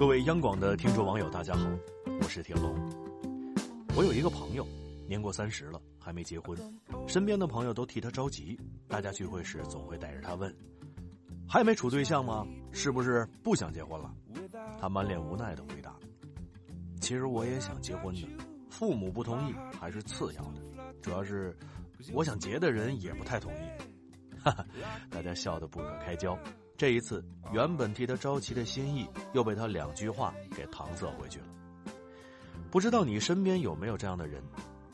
各位央广的听众网友，大家好，我是田龙。我有一个朋友，年过三十了，还没结婚，身边的朋友都替他着急。大家聚会时总会带着他问：“还没处对象吗？是不是不想结婚了？”他满脸无奈的回答：“其实我也想结婚的，父母不同意还是次要的，主要是我想结的人也不太同意。”哈哈，大家笑得不可开交。这一次，原本替他着急的心意，又被他两句话给搪塞回去了。不知道你身边有没有这样的人，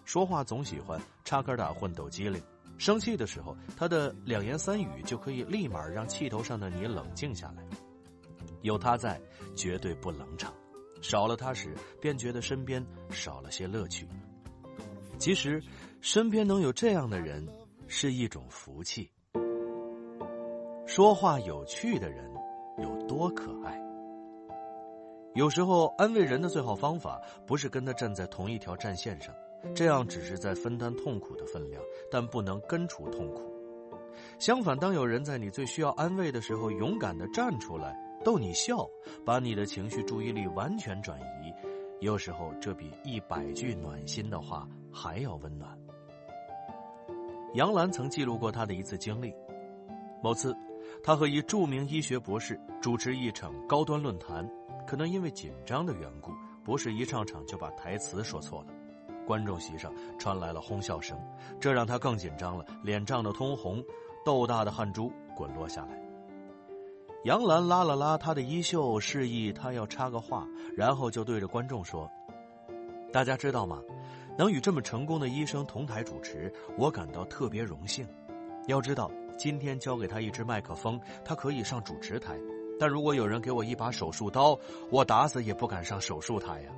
说话总喜欢插科打诨、抖机灵，生气的时候，他的两言三语就可以立马让气头上的你冷静下来。有他在，绝对不冷场；少了他时，便觉得身边少了些乐趣。其实，身边能有这样的人，是一种福气。说话有趣的人有多可爱？有时候安慰人的最好方法，不是跟他站在同一条战线上，这样只是在分担痛苦的分量，但不能根除痛苦。相反，当有人在你最需要安慰的时候，勇敢的站出来逗你笑，把你的情绪注意力完全转移，有时候这比一百句暖心的话还要温暖。杨澜曾记录过她的一次经历，某次。他和一著名医学博士主持一场高端论坛，可能因为紧张的缘故，博士一上场就把台词说错了，观众席上传来了哄笑声，这让他更紧张了，脸涨得通红，豆大的汗珠滚落下来。杨澜拉了拉他的衣袖，示意他要插个话，然后就对着观众说：“大家知道吗？能与这么成功的医生同台主持，我感到特别荣幸。要知道。”今天交给他一支麦克风，他可以上主持台；但如果有人给我一把手术刀，我打死也不敢上手术台呀。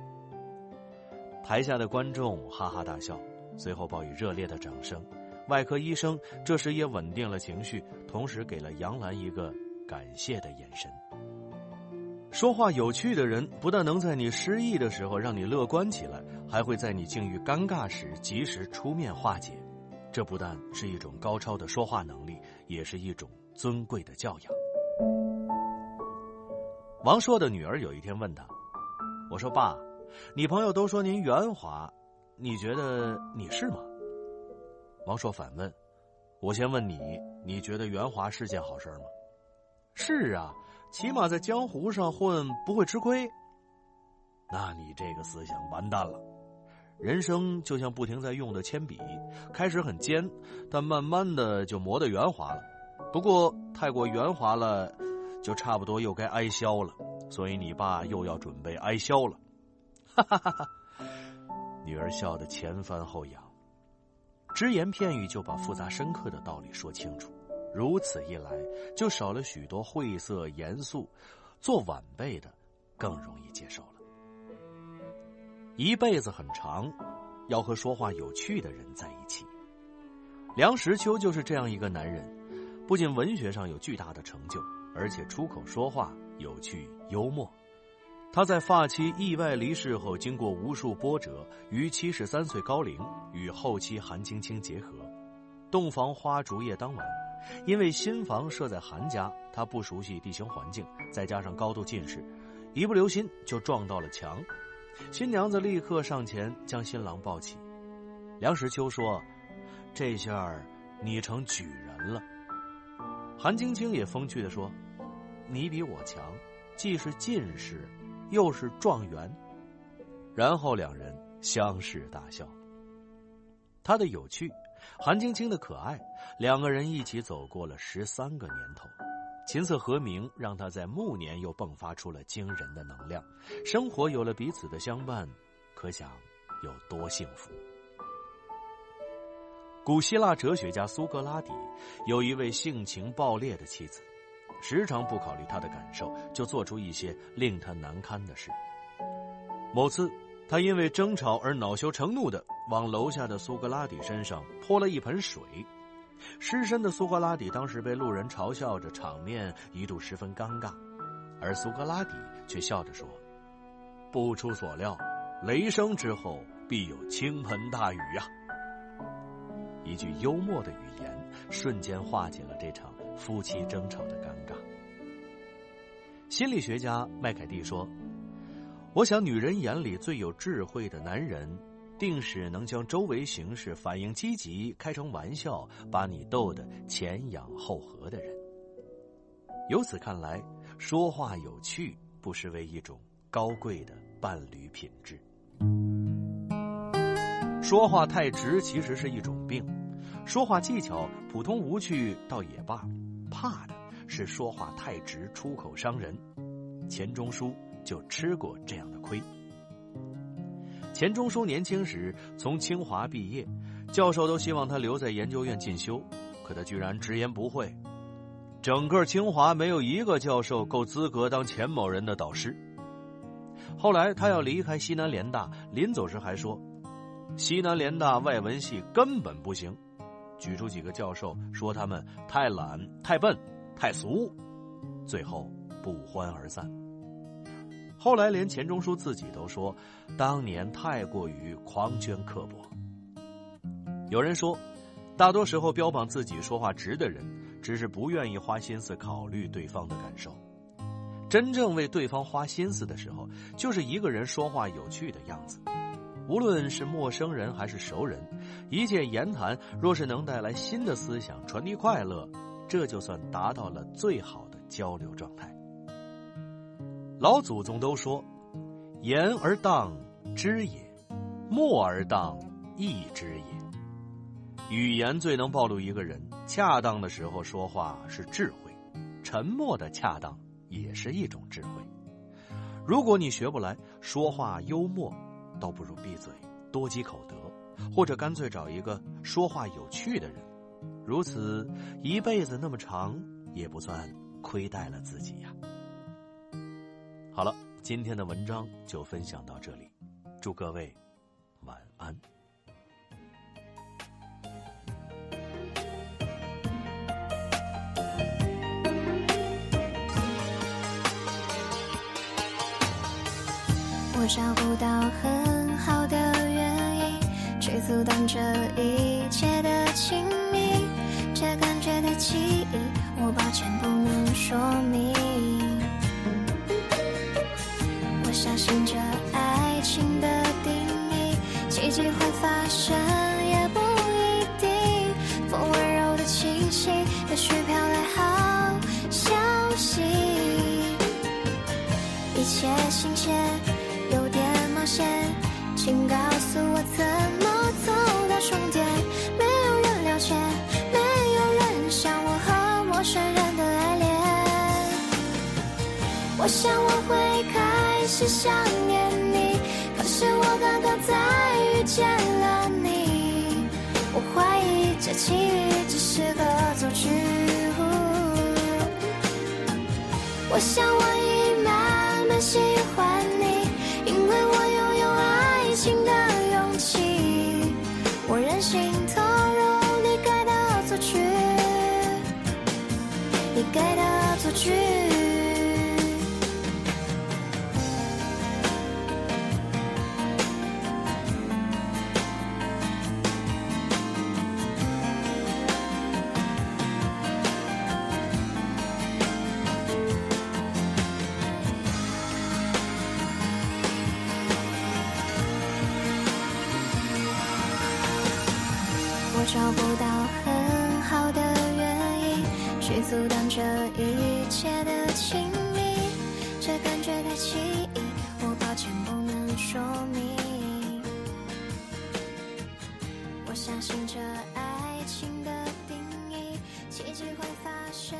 台下的观众哈哈大笑，随后报以热烈的掌声。外科医生这时也稳定了情绪，同时给了杨澜一个感谢的眼神。说话有趣的人，不但能在你失意的时候让你乐观起来，还会在你境遇尴尬时及时出面化解。这不但是一种高超的说话能力，也是一种尊贵的教养。王朔的女儿有一天问他：“我说爸，你朋友都说您圆滑，你觉得你是吗？”王朔反问：“我先问你，你觉得圆滑是件好事吗？”“是啊，起码在江湖上混不会吃亏。”那你这个思想完蛋了。人生就像不停在用的铅笔，开始很尖，但慢慢的就磨得圆滑了。不过太过圆滑了，就差不多又该挨削了。所以你爸又要准备挨削了。哈哈哈哈！女儿笑得前翻后仰，只言片语就把复杂深刻的道理说清楚。如此一来，就少了许多晦涩严肃，做晚辈的更容易接受了。一辈子很长，要和说话有趣的人在一起。梁实秋就是这样一个男人，不仅文学上有巨大的成就，而且出口说话有趣幽默。他在发妻意外离世后，经过无数波折，于七十三岁高龄与后妻韩青青结合。洞房花烛夜当晚，因为新房设在韩家，他不熟悉地形环境，再加上高度近视，一不留心就撞到了墙。新娘子立刻上前将新郎抱起，梁实秋说：“这下你成举人了。”韩晶晶也风趣的说：“你比我强，既是进士，又是状元。”然后两人相视大笑。他的有趣，韩晶晶的可爱，两个人一起走过了十三个年头。琴瑟和鸣，让他在暮年又迸发出了惊人的能量。生活有了彼此的相伴，可想有多幸福。古希腊哲学家苏格拉底有一位性情暴烈的妻子，时常不考虑他的感受，就做出一些令他难堪的事。某次，他因为争吵而恼羞成怒的往楼下的苏格拉底身上泼了一盆水。失身的苏格拉底当时被路人嘲笑着，场面一度十分尴尬，而苏格拉底却笑着说：“不出所料，雷声之后必有倾盆大雨呀。”一句幽默的语言，瞬间化解了这场夫妻争吵的尴尬。心理学家麦凯蒂说：“我想，女人眼里最有智慧的男人，定是能将周围形势反应积极、开成玩笑，把你逗得前仰后合的人。由此看来，说话有趣不失为一种高贵的伴侣品质。说话太直其实是一种病，说话技巧普通无趣倒也罢，怕的是说话太直出口伤人。钱钟书就吃过这样的亏。钱钟书年轻时从清华毕业，教授都希望他留在研究院进修，可他居然直言不讳。整个清华没有一个教授够资格当钱某人的导师。后来他要离开西南联大，临走时还说。西南联大外文系根本不行，举出几个教授说他们太懒、太笨、太俗，最后不欢而散。后来连钱钟书自己都说，当年太过于狂狷刻薄。有人说，大多时候标榜自己说话直的人，只是不愿意花心思考虑对方的感受。真正为对方花心思的时候，就是一个人说话有趣的样子。无论是陌生人还是熟人，一切言谈若是能带来新的思想，传递快乐，这就算达到了最好的交流状态。老祖宗都说：“言而当知也，默而当意知也。”语言最能暴露一个人。恰当的时候说话是智慧，沉默的恰当也是一种智慧。如果你学不来说话幽默。倒不如闭嘴，多积口德，或者干脆找一个说话有趣的人，如此一辈子那么长，也不算亏待了自己呀。好了，今天的文章就分享到这里，祝各位晚安。我找不到很好的原因去阻挡这一我想我会开始想念你，可是我刚刚才遇见了你。我怀疑这奇遇只是个错觉。我想我已慢慢喜欢去阻挡这一切的亲密，这感觉太奇异，我抱歉不能说明。我相信这爱情的定义，奇迹会发生。